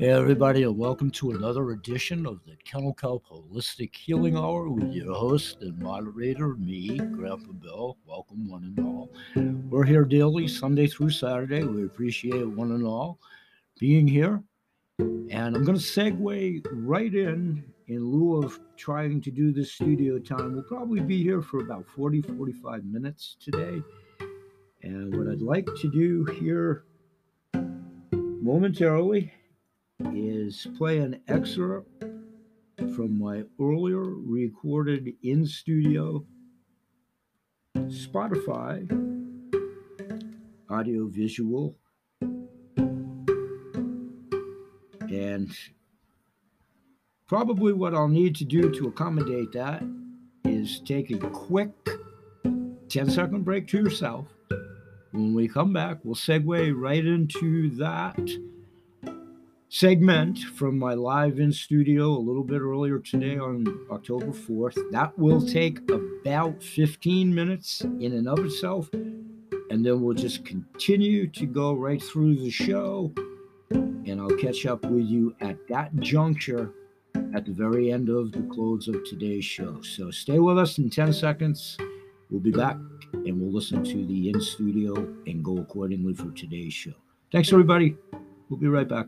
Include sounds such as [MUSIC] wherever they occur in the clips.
Hey, everybody, and welcome to another edition of the Kennel Kelp Holistic Healing Hour with your host and moderator, me, Grandpa Bill. Welcome, one and all. We're here daily, Sunday through Saturday. We appreciate one and all being here. And I'm going to segue right in in lieu of trying to do this studio time. We'll probably be here for about 40, 45 minutes today. And what I'd like to do here momentarily is play an excerpt from my earlier recorded in studio Spotify audio visual and probably what I'll need to do to accommodate that is take a quick 10 second break to yourself. When we come back, we'll segue right into that segment from my live in studio a little bit earlier today on October 4th. That will take about 15 minutes in and of itself. And then we'll just continue to go right through the show. And I'll catch up with you at that juncture at the very end of the close of today's show. So stay with us in 10 seconds. We'll be back and we'll listen to the in studio and go accordingly for today's show. Thanks, everybody. We'll be right back.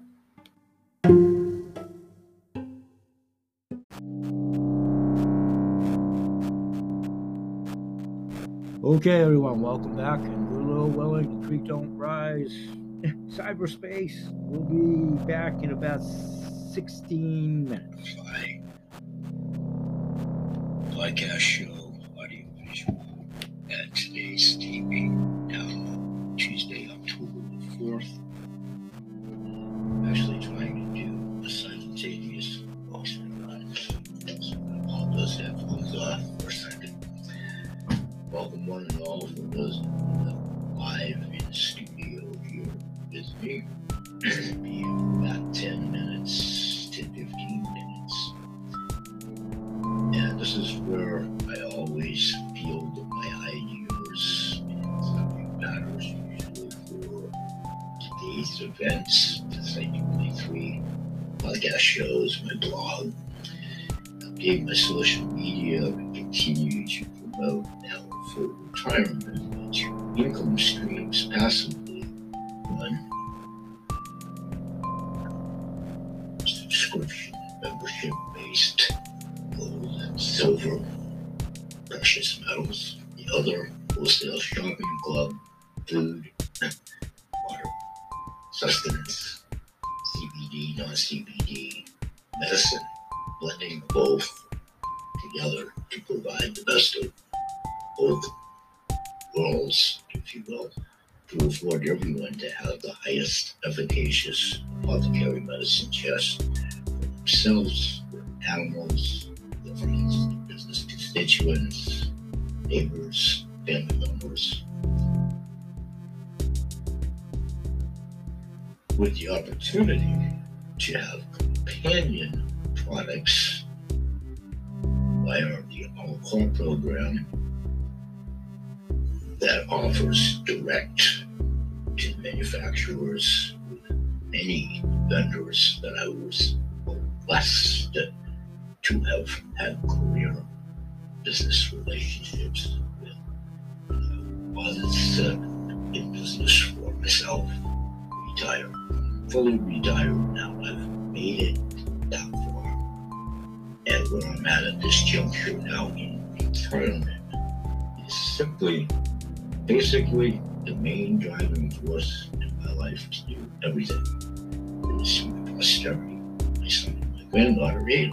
Okay, everyone, welcome back. And we're little willing, the creek don't rise. [LAUGHS] Cyberspace. We'll be back in about 16 minutes. Podcast show, income streams passively. One, subscription membership based gold and silver, precious metals. The other, wholesale shopping club, food, water, sustenance, CBD, non CBD, medicine, blending both together to provide the best of both worlds, if you will, to afford everyone to have the highest efficacious apothecary medicine chest for themselves, animals, their friends, business constituents, neighbors, family members. With the opportunity to have companion products via the All program that offers direct to manufacturers many vendors that I was blessed to have had career business relationships with. I was uh, in business for myself, retired, fully retired now. I've made it that far. And where I'm at at this juncture now in retirement is simply basically the main driving force in my life to do everything is my posterity, my son my granddaughter Ada.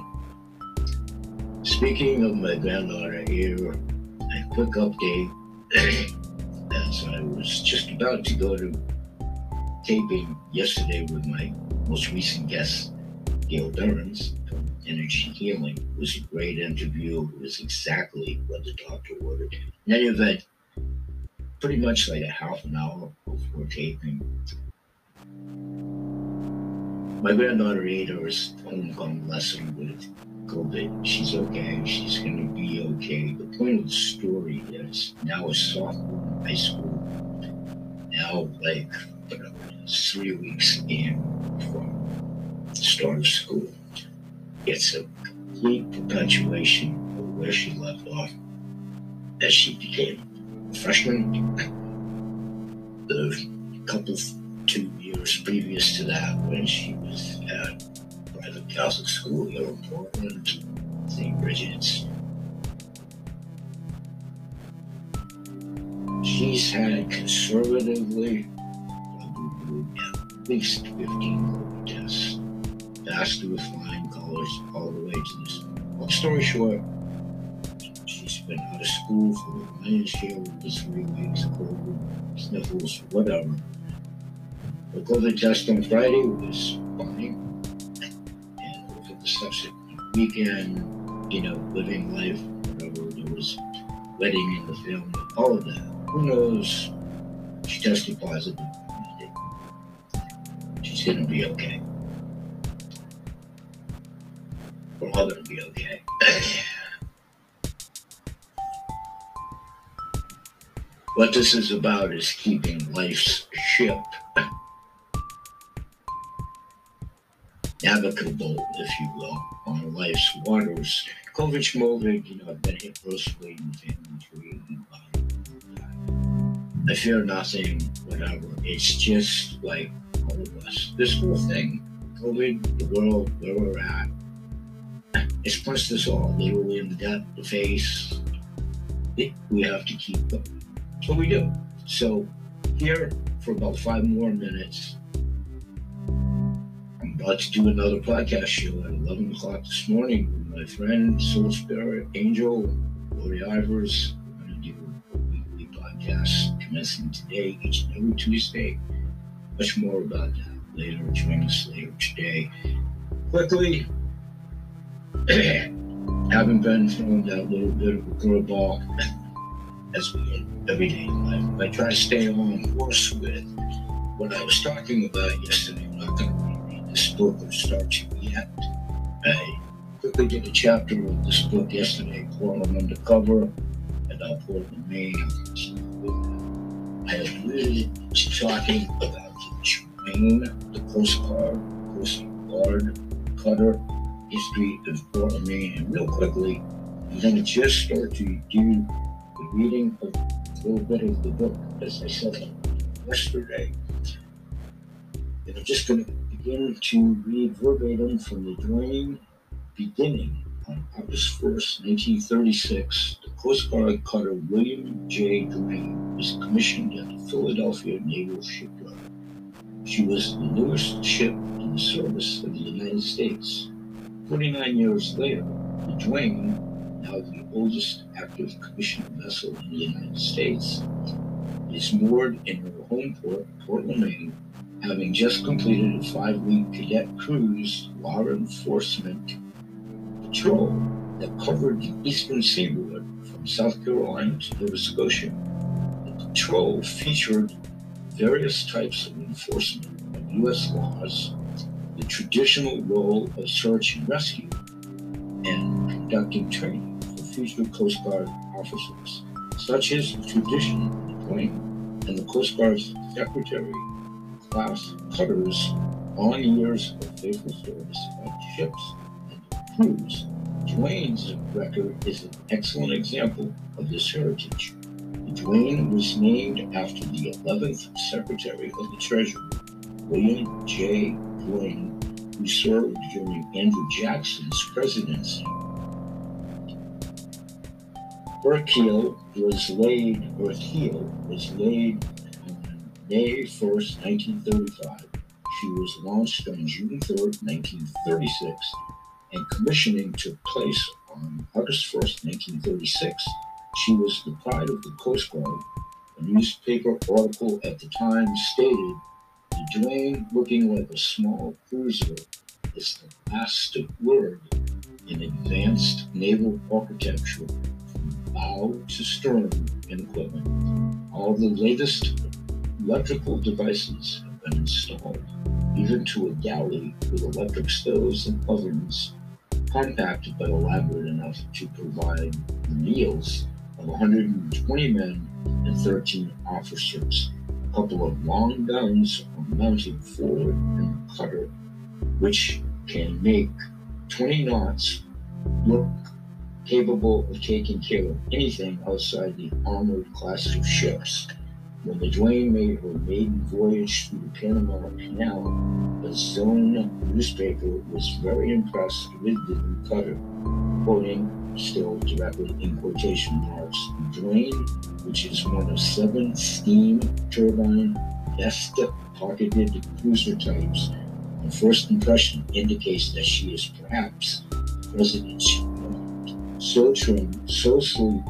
Speaking of my granddaughter Ada, a quick update [CLEARS THROAT] as I was just about to go to taping yesterday with my most recent guest, Gail Burns from Energy Healing. It was a great interview. It was exactly what the doctor ordered. In any event, pretty much like a half an hour before taping. My granddaughter Ada is homecoming lesson with COVID. She's okay. She's going to be okay. The point of the story is now a sophomore in high school. Now, like, three weeks in from start of school. It's a complete perpetuation of where she left off as she became freshman. The couple, two years previous to that, when she was at private Catholic school here in Portland, St. Bridget's. She's had conservatively at least 15 tests, passed with flying colors all the way to this. Long story short, been out of school for the lion's share of three weeks, sniffles, whatever. The COVID test on Friday was fine. And over the subsequent weekend, you know, living life, whatever, there was wedding in the family, all of that. Who knows? She tested positive. She's gonna be okay. We're all gonna be okay. [CLEARS THROAT] what this is about is keeping life's ship navigable, if you will, on life's waters. COVID schmovid, you know, I've been hit personally in the family tree. I fear nothing, whatever. It's just like all of us. This whole thing, COVID, the world, where we're at, it's pushed us all literally in the gut, the face. It, we have to keep going. So we do. So here for about five more minutes, I'm about to do another podcast show at 11 o'clock this morning with my friend, Soul Spirit Angel, Lori Ivers. We're going to do a weekly podcast commencing today, each and every Tuesday. Much more about that later. Join us later today. Quickly, [CLEARS THROAT] haven't been thrown that little bit of a curveball [LAUGHS] as we in life. I try to stay on course with what I was talking about yesterday. I'm not going to reread this book or start to yet. I quickly did a chapter of this book yesterday, Portland Undercover, about Portland, Maine. I alluded to talking about the train, the Coast Guard, Coast Guard cutter history of Portland, Maine. And real quickly, I'm going to just start to do reading a little bit of the book, as I said yesterday. And I'm just going to begin to read verbatim from the Duane beginning on August 1st, 1936. The Coast Guard cutter William J. Duane was commissioned at the Philadelphia Naval Shipyard. She was the newest ship in the service of the United States. 49 years later, the Duane, now the oldest active commissioned vessel in the United States, is moored in her home port, Portland, Maine, having just completed a five-week cadet cruise law enforcement patrol that covered the eastern seaboard from South Carolina to Nova Scotia. The patrol featured various types of enforcement of U.S. laws the traditional role of search and rescue and conducting training future Coast Guard officers, such as the tradition and the Coast Guard's Secretary class cutters on years of faithful service on ships and crews. Duane's record is an excellent example of this heritage. Duane was named after the 11th Secretary of the Treasury, William J. Duane, who served during Andrew Jackson's presidency. Keel was laid, keel was laid on May 1st, 1935. She was launched on June 3rd, 1936, and commissioning took place on August 1st, 1936. She was the pride of the Coast Guard. A newspaper article at the time stated the Duane, looking like a small cruiser, is the last word in advanced naval architecture bow to and equipment. All the latest electrical devices have been installed, even to a galley with electric stoves and ovens, compacted but elaborate enough to provide the meals of 120 men and 13 officers. A couple of long guns are mounted forward in the cutter, which can make 20 knots look capable of taking care of anything outside the armored class of ships. When the Duane made her maiden voyage through the Panama Canal, the Zone newspaper was very impressed with the new cutter, quoting still directly in quotation marks, Duane, which is one of seven steam turbine best pocketed cruiser types. The first impression indicates that she is perhaps President's so trim, so sleek,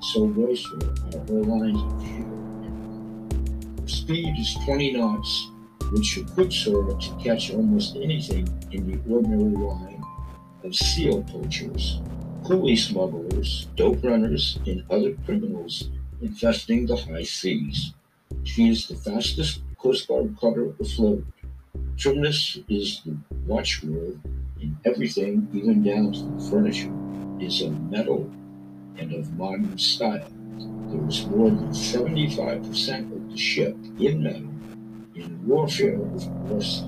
so graceful her lines of Her speed is 20 knots, which equips her to catch almost anything in the ordinary line of seal poachers, coolie smugglers, dope runners, and other criminals infesting the high seas. She is the fastest Coast Guard cutter afloat. Trimness is the watchword in everything, even down to the furniture is of metal and of modern style. There is more than 75% of the ship in metal. In warfare, of course,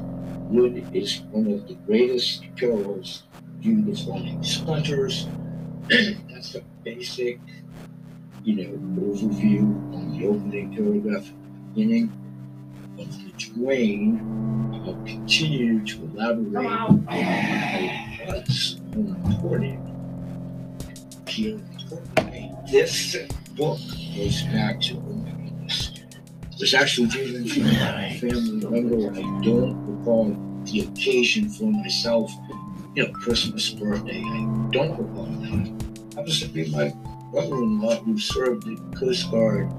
wood is one of the greatest perils due to flying splinters. [CLEARS THROAT] That's a basic, you know, overview on the opening paragraph beginning of the Duane. I'll continue to elaborate on how was this book goes back to there's actually given from my family member. I don't recall the occasion for myself, you know, Christmas, birthday. I don't recall that. Was to be my brother-in-law who served the Coast Guard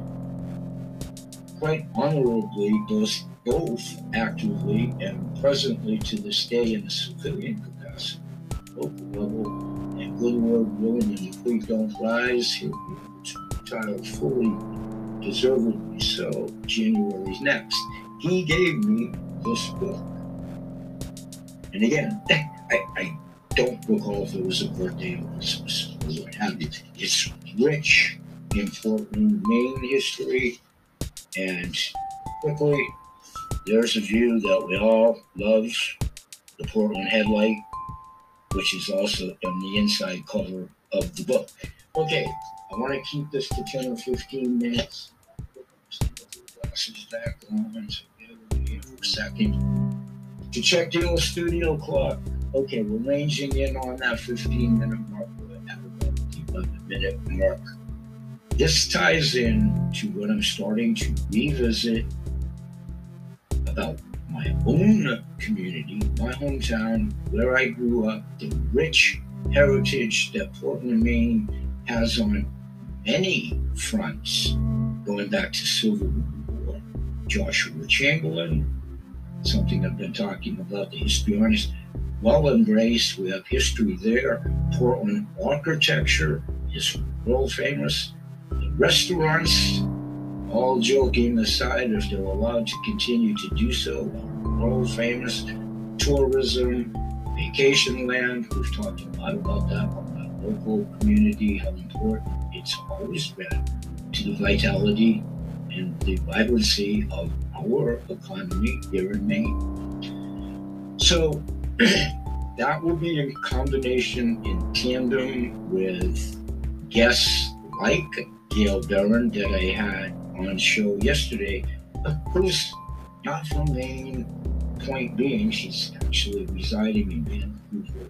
quite honorably, both, both actively and presently to this day in a civilian capacity, local level good word willing and creek don't rise, retired fully, deservedly so, January's next. He gave me this book. And again, I, I don't recall if it was a birthday or Christmas or what have you. It's rich in Portland, Maine history. And quickly, there's a view that we all love the Portland Head Light which is also on the inside cover of the book. Okay, I want to keep this to 10 or 15 minutes. Glasses back on, for a second. To check in with studio clock. Okay, we're ranging in on that 15 minute mark. We're at about the 11 minute mark. This ties in to what I'm starting to revisit about my own community, my hometown, where I grew up, the rich heritage that Portland, Maine has on many fronts, going back to Civil War, Joshua Chamberlain, something I've been talking about, the history honest, well embraced. We have history there. Portland architecture is world famous. The restaurants all joking aside, if they're allowed to continue to do so, world famous tourism, vacation land. We've talked a lot about that on the local community, how important it's always been to the vitality and the vibrancy of our economy here in Maine. So [CLEARS THROAT] that will be in combination in tandem with guests like Gail Barron that I had on show yesterday, who's not from Maine. Point being, she's actually residing in Vancouver.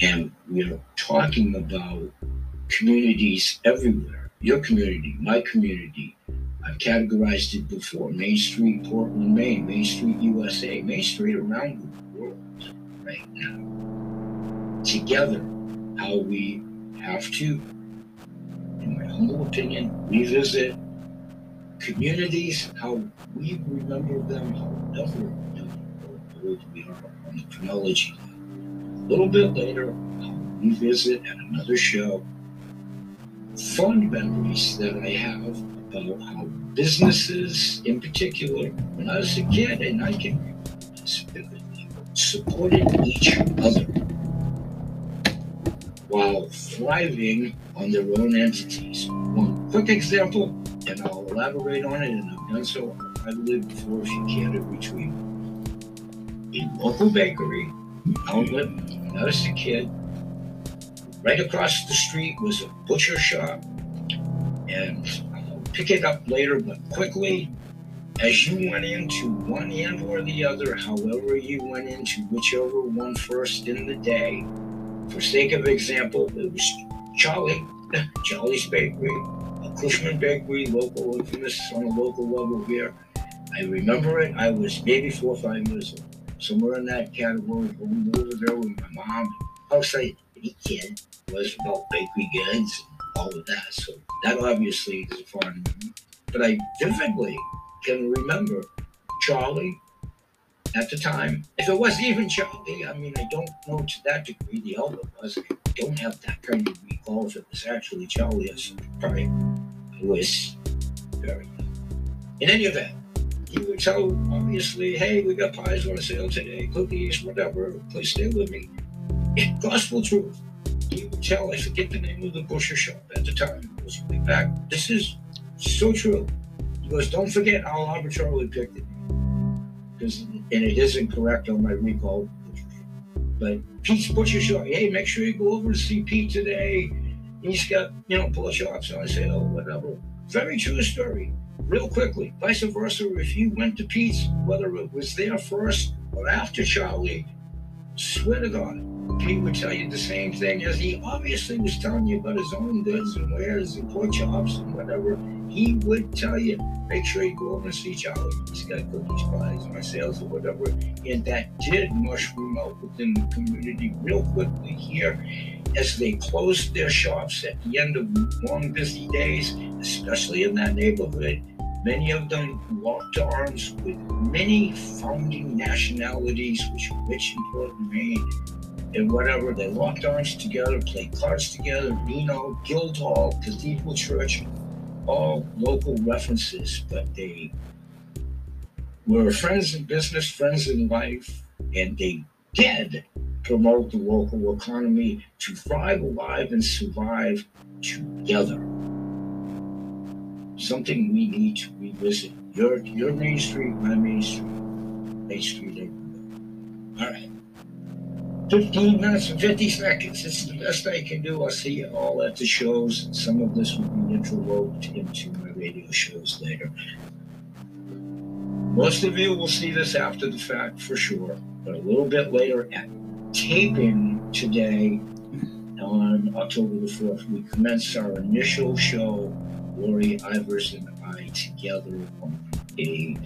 And we're talking about communities everywhere. Your community, my community. I've categorized it before Main Street, Portland, Maine, Main Street, USA, Main Street around the world right now. Together, how we have to in my humble opinion, revisit communities, how we remember them, how never we are on the chronology. A little bit later, um, I'll revisit at another show. Fond memories that I have about how businesses, in particular, when I was a kid, and I can supported each other while thriving on their own entities. One quick example, and I'll elaborate on it, and I've done so I lived before if you care to retreat. a local bakery outlet when I was a kid. Right across the street was a butcher shop. And I'll pick it up later, but quickly, as you went into one end or the other, however you went into whichever one first in the day, for sake of example, it was Charlie, Charlie's Bakery, a Cushman Bakery, local infamous on a local level here. I remember it. I was maybe four or five years old, somewhere in that category, going over there with my mom. Like, any kid was about bakery goods and all of that. So that obviously is a foreign memory. But I vividly can remember Charlie at the time. If it wasn't even Charlie, I mean, I don't know to that degree. The elder was. I don't have that kind of recall if it was actually Charlie. I probably I was very young. In any event, he would tell, obviously, hey, we got pies on sale today, cookies, whatever. Please stay with me. Gospel truth. He would tell, I forget the name of the butcher shop at the time. It was way back. This is so true. He goes, don't forget how arbitrarily picked it. And it isn't correct on my recall. But Pete's Butcher Shop, hey, make sure you go over to see Pete today. He's got, you know, pork chops say, oh, whatever. Very true story. Real quickly, vice versa, if you went to Pete's, whether it was there first or after Charlie, swear to God, Pete would tell you the same thing as he obviously was telling you about his own goods and wares and pork chops and whatever. He would tell you, make sure you go over and see Charlie. He's got cookies, pies, sales or whatever. And that did mushroom out within the community real quickly here as they closed their shops at the end of long, busy days, especially in that neighborhood. Many of them locked arms with many founding nationalities, which were rich in Portland, Maine, and whatever. They locked arms together, played cards together, Reno, Guildhall, Cathedral Church, all local references, but they were friends in business, friends in life, and they did promote the local economy to thrive, alive, and survive together. Something we need to revisit. Your your Main Street, my Main Street, Main Street everywhere. All right. 15 minutes and 50 seconds. It's the best I can do. I'll see you all at the shows. Some of this will be interloped into my radio shows later. Most of you will see this after the fact for sure, but a little bit later at taping today on October the 4th, we commenced our initial show, Lori Ivers and I, together on a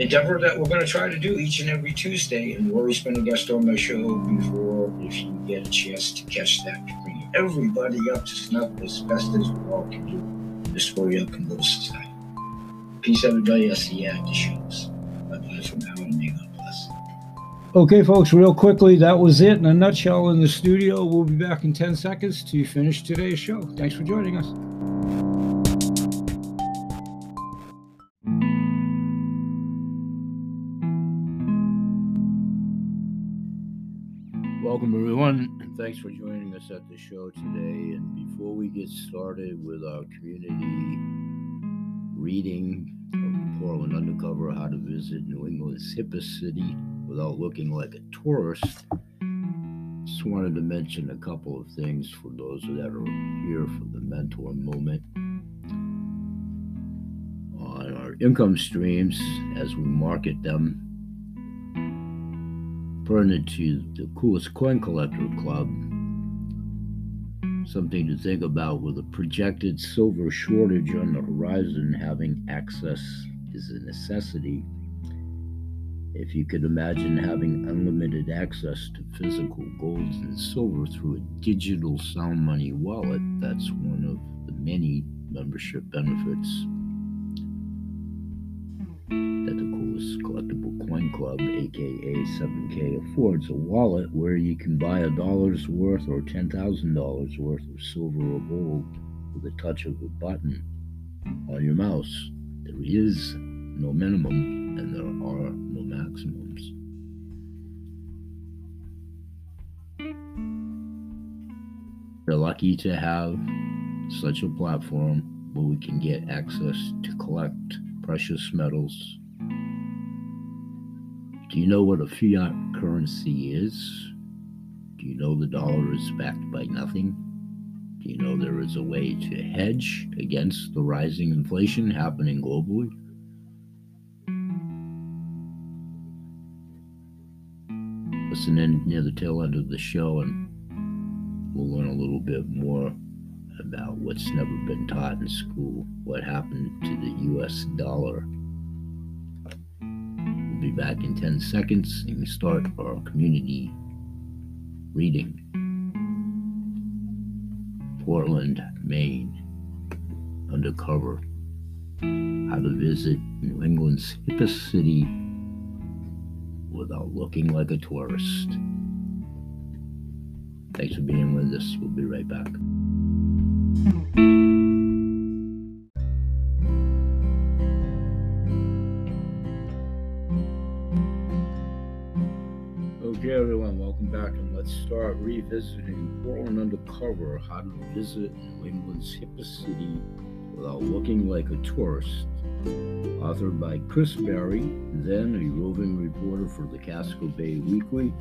endeavor that we're going to try to do each and every Tuesday. And Lori's been a guest on my show before. If you get a chance to catch that, bring everybody up to snuff as best as we all can do this very up and low society. Peace, everybody. I'll see you at the shows. Bye bye for now, and may God bless. Okay, folks, real quickly, that was it in a nutshell in the studio. We'll be back in 10 seconds to finish today's show. Thanks for joining us. Thanks for joining us at the show today. And before we get started with our community reading of Portland Undercover How to Visit New England's hippest city without looking like a tourist, just wanted to mention a couple of things for those that are here for the mentor moment. On our income streams, as we market them, pertinent to the coolest coin collector club. Something to think about with a projected silver shortage on the horizon, having access is a necessity. If you could imagine having unlimited access to physical gold and silver through a digital sound money wallet, that's one of the many membership benefits club, aka 7K, affords a wallet where you can buy a dollar's worth or $10,000 worth of silver or gold with a touch of a button on your mouse. There is no minimum and there are no maximums. We're lucky to have such a platform where we can get access to collect precious metals Do you know what a fiat currency is? Do you know the dollar is backed by nothing? Do you know there is a way to hedge against the rising inflation happening globally? Listen in near the tail end of the show, and we'll learn a little bit more about what's never been taught in school what happened to the US dollar. Back in 10 seconds and we start our community reading. Portland, Maine, undercover. How to visit New England's hippest city without looking like a tourist. Thanks for being with us. We'll be right back. Start revisiting Portland Undercover How to Visit New England's Hippest City Without Looking Like a Tourist. Authored by Chris Berry, then a roving reporter for the Casco Bay Weekly.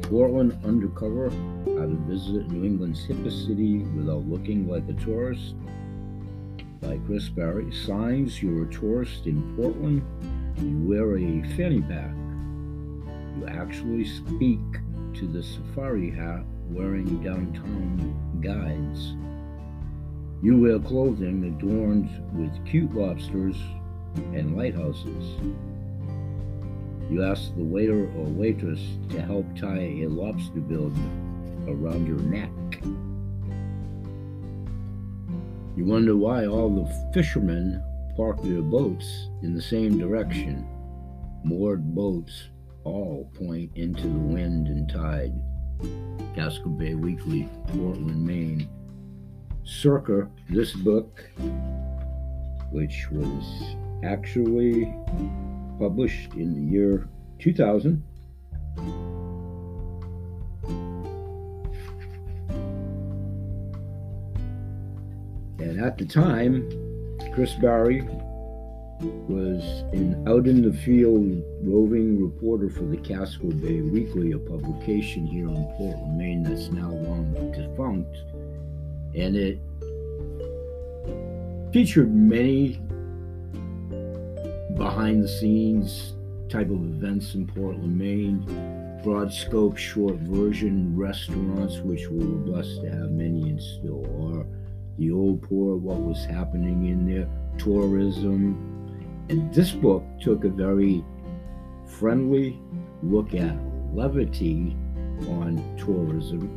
Portland Undercover How to Visit New England's Hippest City Without Looking Like a Tourist. By Chris Berry. Signs you're a tourist in Portland. You wear a fanny pack you actually speak to the safari hat wearing downtown guides. You wear clothing adorned with cute lobsters and lighthouses. You ask the waiter or waitress to help tie a lobster bill around your neck. You wonder why all the fishermen park their boats in the same direction. Moored boats all point into the wind and tide. Casco Bay Weekly, Portland, Maine. Circa this book, which was actually published in the year 2000. And at the time, Chris Barry was an out in the field roving reporter for the Casco Bay Weekly, a publication here in Portland, Maine that's now long defunct. And it featured many behind the scenes type of events in Portland, Maine, broad scope, short version restaurants, which we were blessed to have many and still are. The old port, what was happening in there, tourism, this book took a very friendly look at levity on tourism,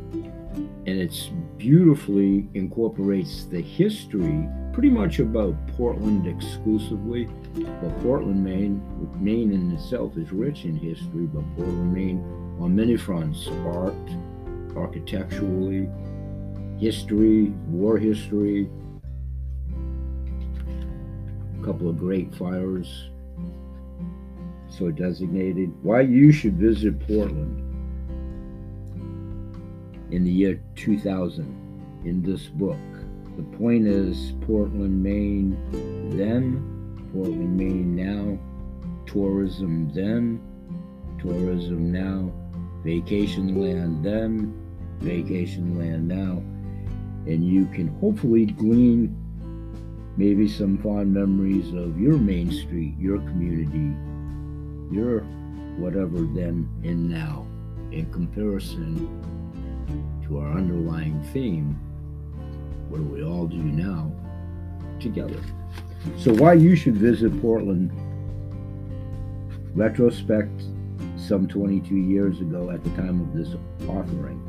and it's beautifully incorporates the history pretty much about Portland exclusively. But Portland, Maine, Maine in itself is rich in history, but Portland, Maine on many fronts art, architecturally, history, war history, couple of great fires. So designated. Why you should visit Portland in the year 2000 in this book. The point is Portland, Maine then, Portland, Maine now, tourism then, tourism now, vacation land then, vacation land now. And you can hopefully glean maybe some fond memories of your Main Street, your community, your whatever then and now in comparison to our underlying theme. What do we all do now together? So, why you should visit Portland? Retrospect some 22 years ago at the time of this authoring.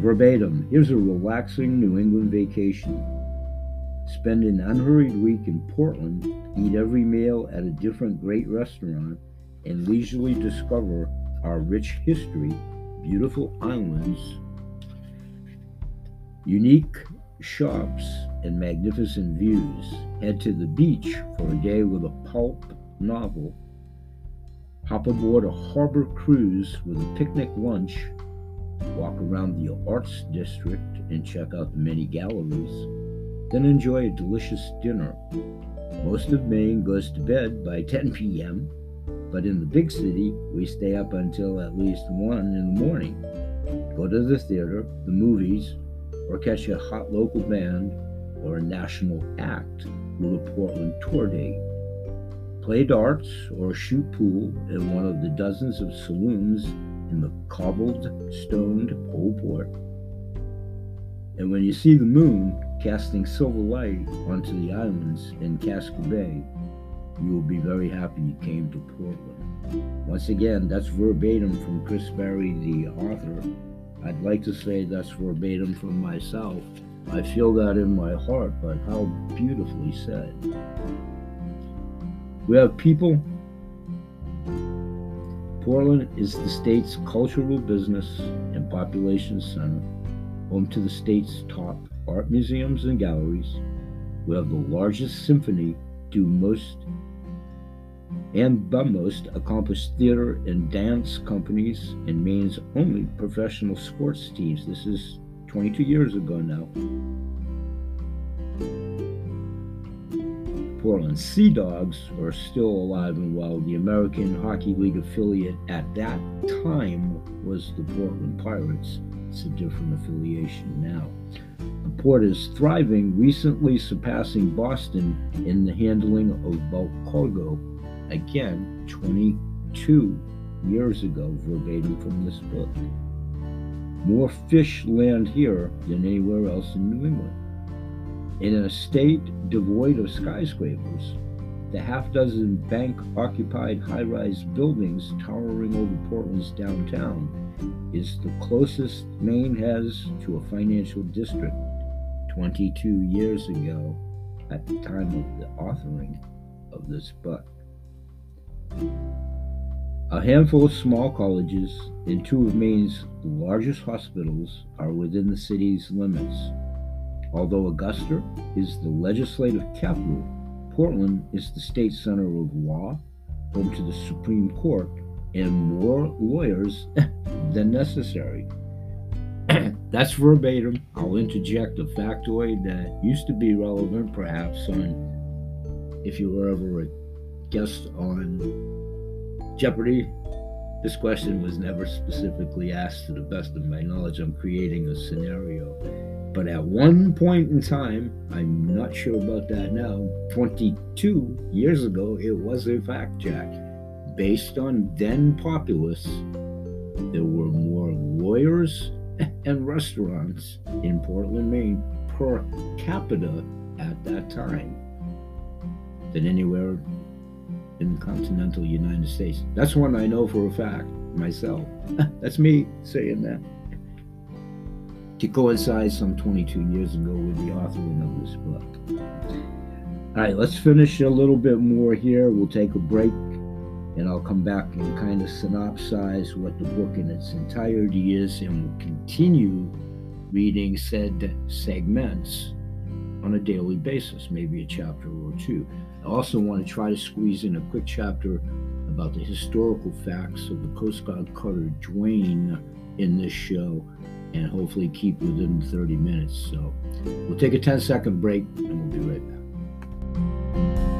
Verbatim, here's a relaxing New England vacation Spend an unhurried week in Portland, eat every meal at a different great restaurant, and leisurely discover our rich history, beautiful islands, unique shops, and magnificent views. Head to the beach for a day with a pulp novel. Hop aboard a harbor cruise with a picnic lunch. Walk around the Arts District and check out the many galleries then enjoy a delicious dinner. Most of Maine goes to bed by 10 p.m., but in the big city, we stay up until at least 1 in the morning. Go to the theater, the movies, or catch a hot local band or a national act with a Portland tour date. Play darts or shoot pool in one of the dozens of saloons in the cobbled, stoned Old Port. And when you see the moon casting silver light onto the islands in Casco Bay, you will be very happy you came to Portland. Once again, that's verbatim from Chris Berry, the author. I'd like to say that's verbatim from myself. I feel that in my heart, but how beautifully said. We have people. Portland is the state's cultural business and population center, home to the state's top art museums and galleries. We have the largest symphony do most and the most accomplished theater and dance companies and Maine's only professional sports teams. This is 22 years ago now. Portland Sea Dogs are still alive and well. The American Hockey League affiliate at that time was the Portland Pirates. It's a different affiliation now. Port is thriving, recently surpassing Boston in the handling of bulk cargo. Again, 22 years ago, verbatim from this book. More fish land here than anywhere else in New England. In a state devoid of skyscrapers, the half dozen bank occupied high rise buildings towering over Portland's downtown is the closest Maine has to a financial district 22 years ago at the time of the authoring of this book. A handful of small colleges and two of Maine's largest hospitals are within the city's limits. Although Augusta is the legislative capital, Portland is the state center of law, home to the Supreme Court, and more lawyers [LAUGHS] than necessary. [CLEARS THROAT] That's verbatim. I'll interject a factoid that used to be relevant, perhaps, on if you were ever a guest on Jeopardy. This question was never specifically asked to the best of my knowledge. I'm creating a scenario. But at one point in time, I'm not sure about that now, 22 years ago, it was a fact, Jack. Based on then populace, there were more lawyers and restaurants in Portland, Maine per capita at that time than anywhere in the continental United States. That's one I know for a fact myself. [LAUGHS] That's me saying that. To coincide some 22 years ago with the authoring of this book. All right, let's finish a little bit more here. We'll take a break and I'll come back and kind of synopsize what the book in its entirety is, and we'll continue reading said segments on a daily basis, maybe a chapter or two. I also want to try to squeeze in a quick chapter about the historical facts of the Coast Guard cutter Duane in this show and hopefully keep within 30 minutes. So we'll take a 10 second break and we'll be right back.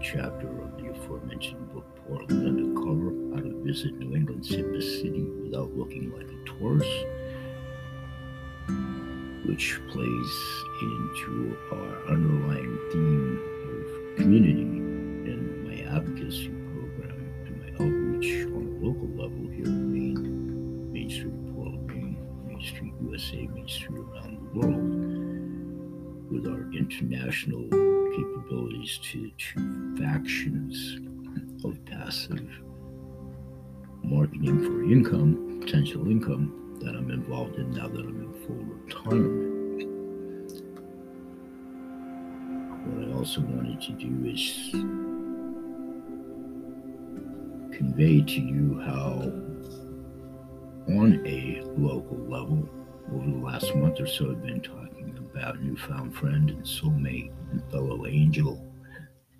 Chapter of the aforementioned book, Portland Undercover How to Visit New England's Hippest City Without Looking Like a Tourist, which plays into our underlying theme of community and my advocacy international capabilities to, to factions of passive marketing for income, potential income that I'm involved in now that I'm in full retirement. What I also wanted to do is convey to you how, on a local level, over the last month or so, I've been talking about newfound friend and soulmate and fellow angel,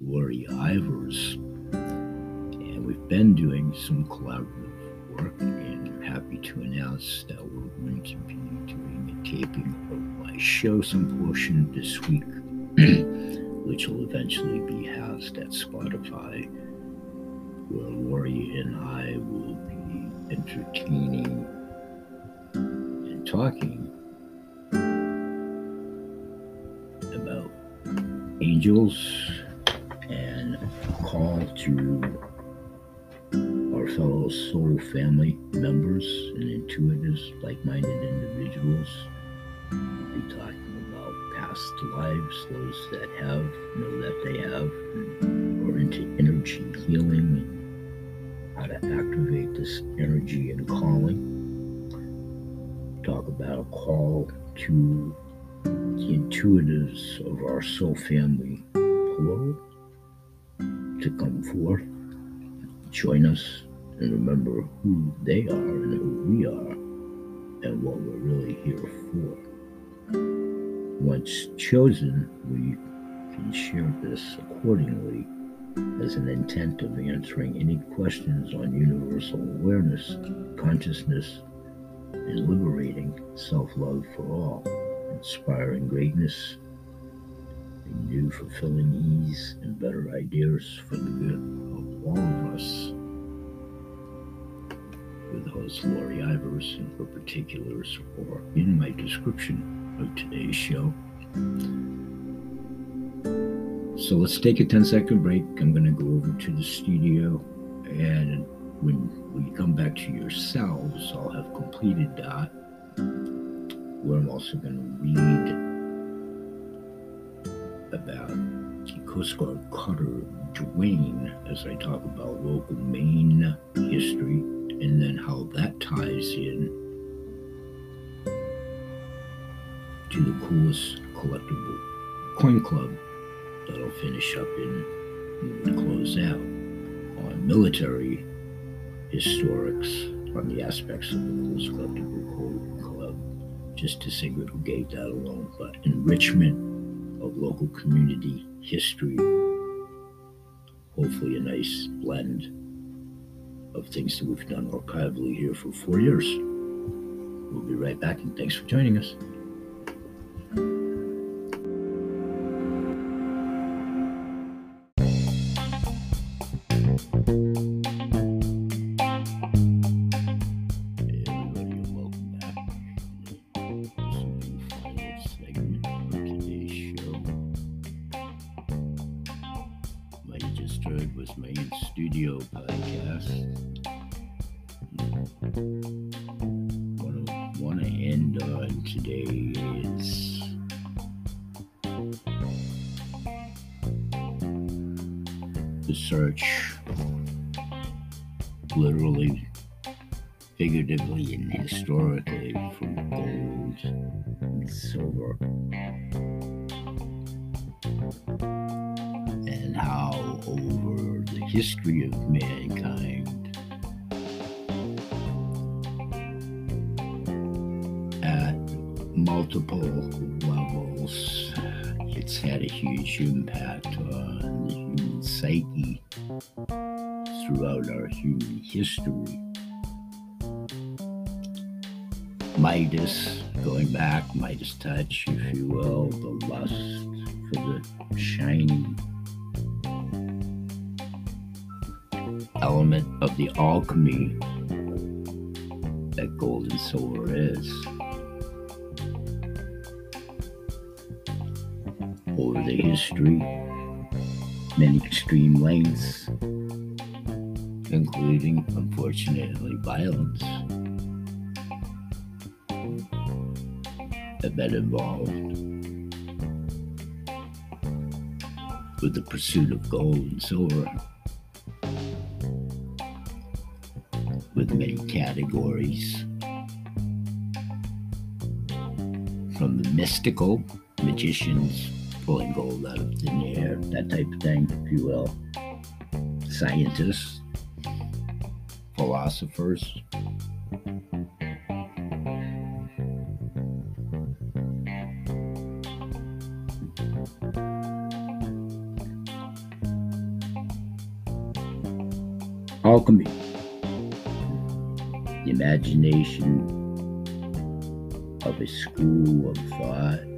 Lori Ivers. And we've been doing some collaborative work, and I'm happy to announce that we're going to be doing a taping of my show, some portion this week, [CLEARS THROAT] which will eventually be housed at Spotify where Lori and I will be entertaining and talking angels and call to our fellow soul family members and intuitives, like minded individuals. We'll be talking about past lives, those that have, know that they have, or into energy healing and how to activate this energy and calling. Talk about a call to the intuitives of our soul family plural to come forth, join us, and remember who they are and who we are and what we're really here for. Once chosen, we can share this accordingly as an intent of answering any questions on universal awareness, consciousness, and liberating self love for all, inspiring greatness, and new fulfilling ease and better ideas for the good of all of us. With host Lori Ivers and her particulars or in my description of today's show. So let's take a 10 second break. I'm going to go over to the studio, and when we come back to yourselves, I'll have completed that. Where I'm also going to read about Coast Guard Cutter Duane as I talk about local Maine history and then how that ties in to the coolest collectible coin club that'll finish up in and close out on military historics on the aspects of the coolest collectible coin club just to segregate that alone but enrichment of local community history hopefully a nice blend of things that we've done archivally here for four years. We'll be right back, and thanks for joining us. Impact on the human uh, psyche throughout our human history Midas, going back, Midas touch, if you will, the lust for the shiny element of the alchemy that gold and silver is. History, many extreme lengths, including, unfortunately, violence, have been involved with the pursuit of gold and silver. with many categories from the mystical magicians pulling gold out of thin air, that type of thing, if you will. Scientists, philosophers. Alchemy, the imagination of a school of thought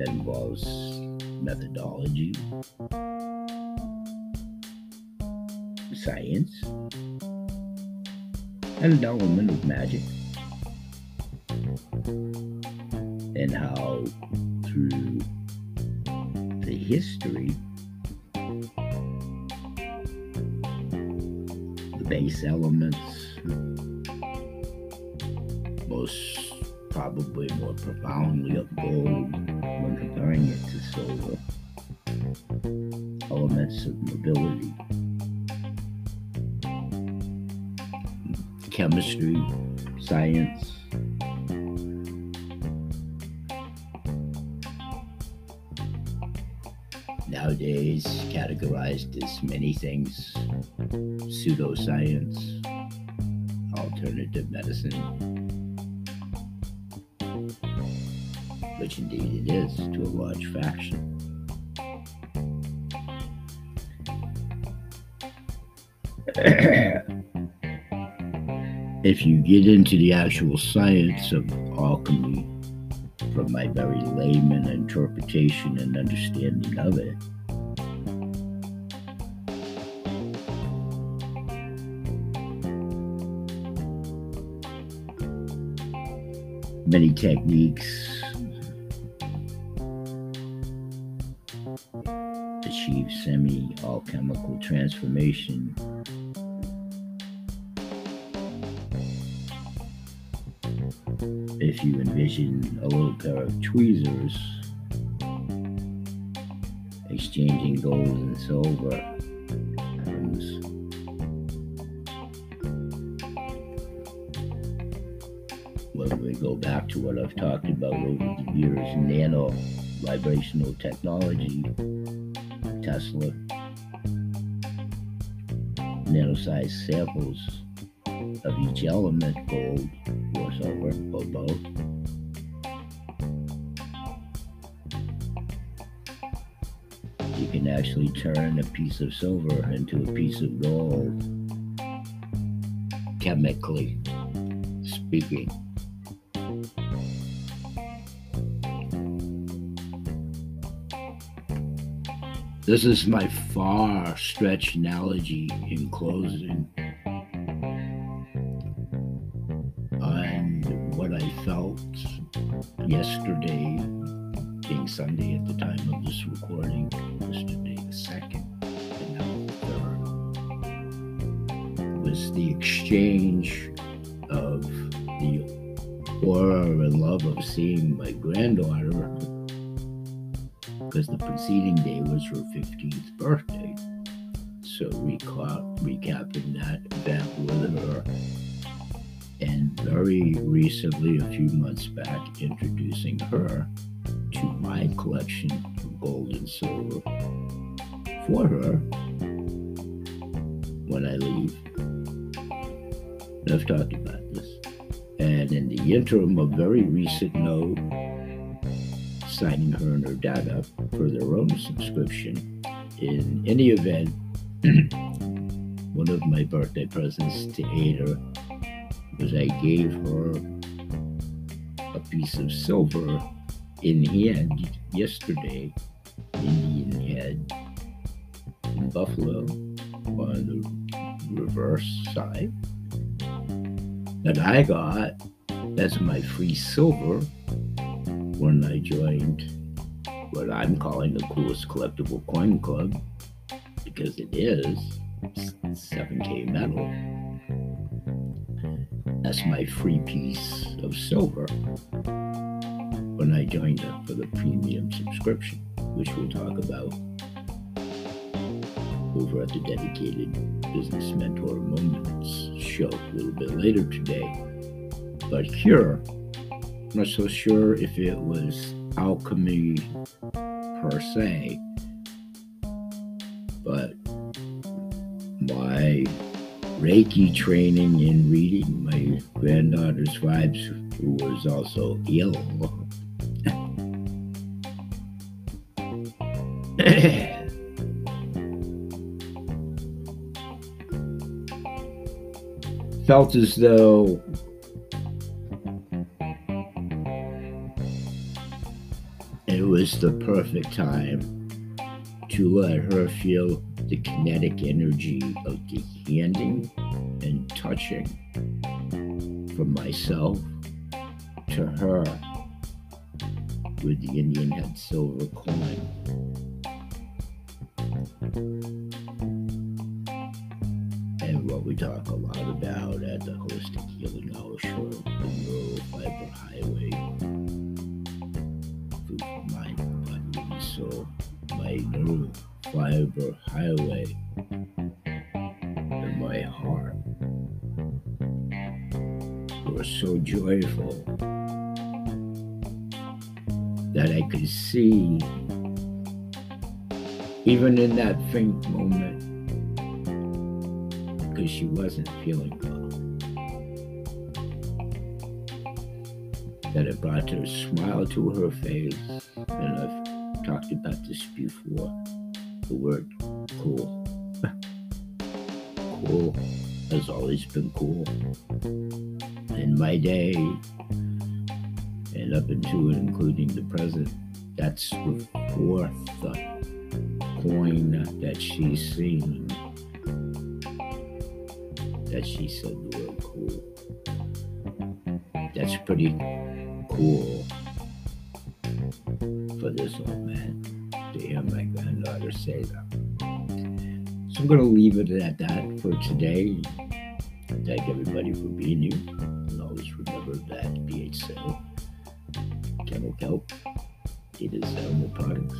that involves methodology, science, and an element of magic. And how through the history, the base elements, most probably more profoundly of gold when comparing it to solar elements of mobility, chemistry, science. Nowadays, categorized as many things pseudoscience, alternative medicine, which indeed it is to a large fraction. [COUGHS] if you get into the actual science of alchemy, from my very layman interpretation and understanding of it, many techniques achieve semi alchemical transformation if you envision a little pair of tweezers exchanging gold and silver. When we go back to what I've talked about over the years, nano vibrational technology, Tesla, nano-sized samples of each element, gold or silver or both. You can actually turn a piece of silver into a piece of gold, chemically speaking. This is my far stretched analogy in closing. On what I felt yesterday, being Sunday at the time of this recording, yesterday the second, and now the third, was the exchange of the horror and love of seeing my granddaughter because the preceding day was her 15th birthday. So recap, recapping that event with her, and very recently, a few months back, introducing her to my collection of gold and silver for her when I leave. I've talked about this. And in the interim, a very recent note signing her and her dad up for their own subscription. In any event, [CLEARS THROAT] one of my birthday presents to Ada was I gave her a piece of silver in hand yesterday, in Indian head in Buffalo on the reverse side that I got as my free silver when I joined what I'm calling the coolest collectible coin club because it is 7K metal. That's my free piece of silver when I joined up for the premium subscription, which we'll talk about over at the dedicated Business Mentor Moments show a little bit later today. But here, not so sure if it was alchemy per se, but my Reiki training in reading my granddaughter's vibes, who was also ill. [COUGHS] Felt as though was the perfect time to let her feel the kinetic energy of the handing and touching from myself to her with the Indian head silver coin. And what we talk a lot about at the Holistic Healing Hour show, the Neurofiber Highway, food, mind, body, my soul, fiber highway in my heart was so joyful that I could see, even in that faint moment, because she wasn't feeling well, that it brought a smile to her face. About this before the word cool. [LAUGHS] cool has always been cool. In my day, and up into and including the present, that's the fourth coin that she's seen that she said the word cool. That's pretty cool this old man to hear my granddaughter say that. So I'm going to leave it at that for today. Thank everybody for being here. And always remember that BHCell, Camel Kelp, it is Animal Products,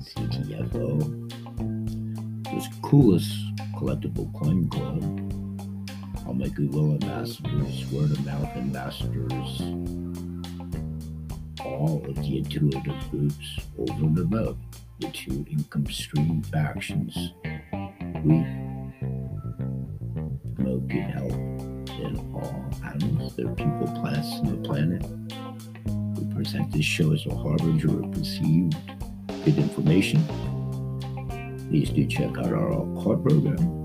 CTFO, this coolest collectible coin club, all my Google ambassadors, word of mouth ambassadors, all of the intuitive groups over and above the two income stream factions. We promote good health in all animals, their people, plants, and the planet. We present this show as a harbinger of perceived good information. Please do check out our card program.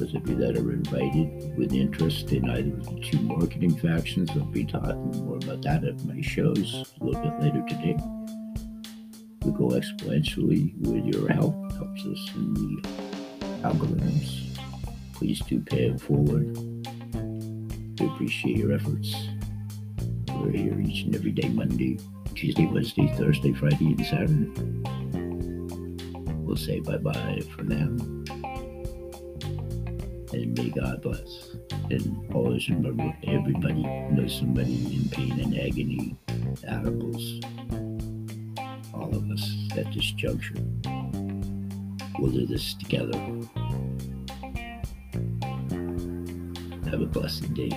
Those of you that are invited with interest in either of the two marketing factions, I'll be talking more about that at my shows a little bit later today. We go exponentially with your help, helps us in the algorithms. Please do pay it forward. We appreciate your efforts. We're here each and every day, Monday, Tuesday, Wednesday, Thursday, Friday, and Saturday. We'll say bye bye for now and may God bless. And always remember everybody knows somebody in pain and agony, animals, all of us at this juncture. We'll do this together. Have a blessed day.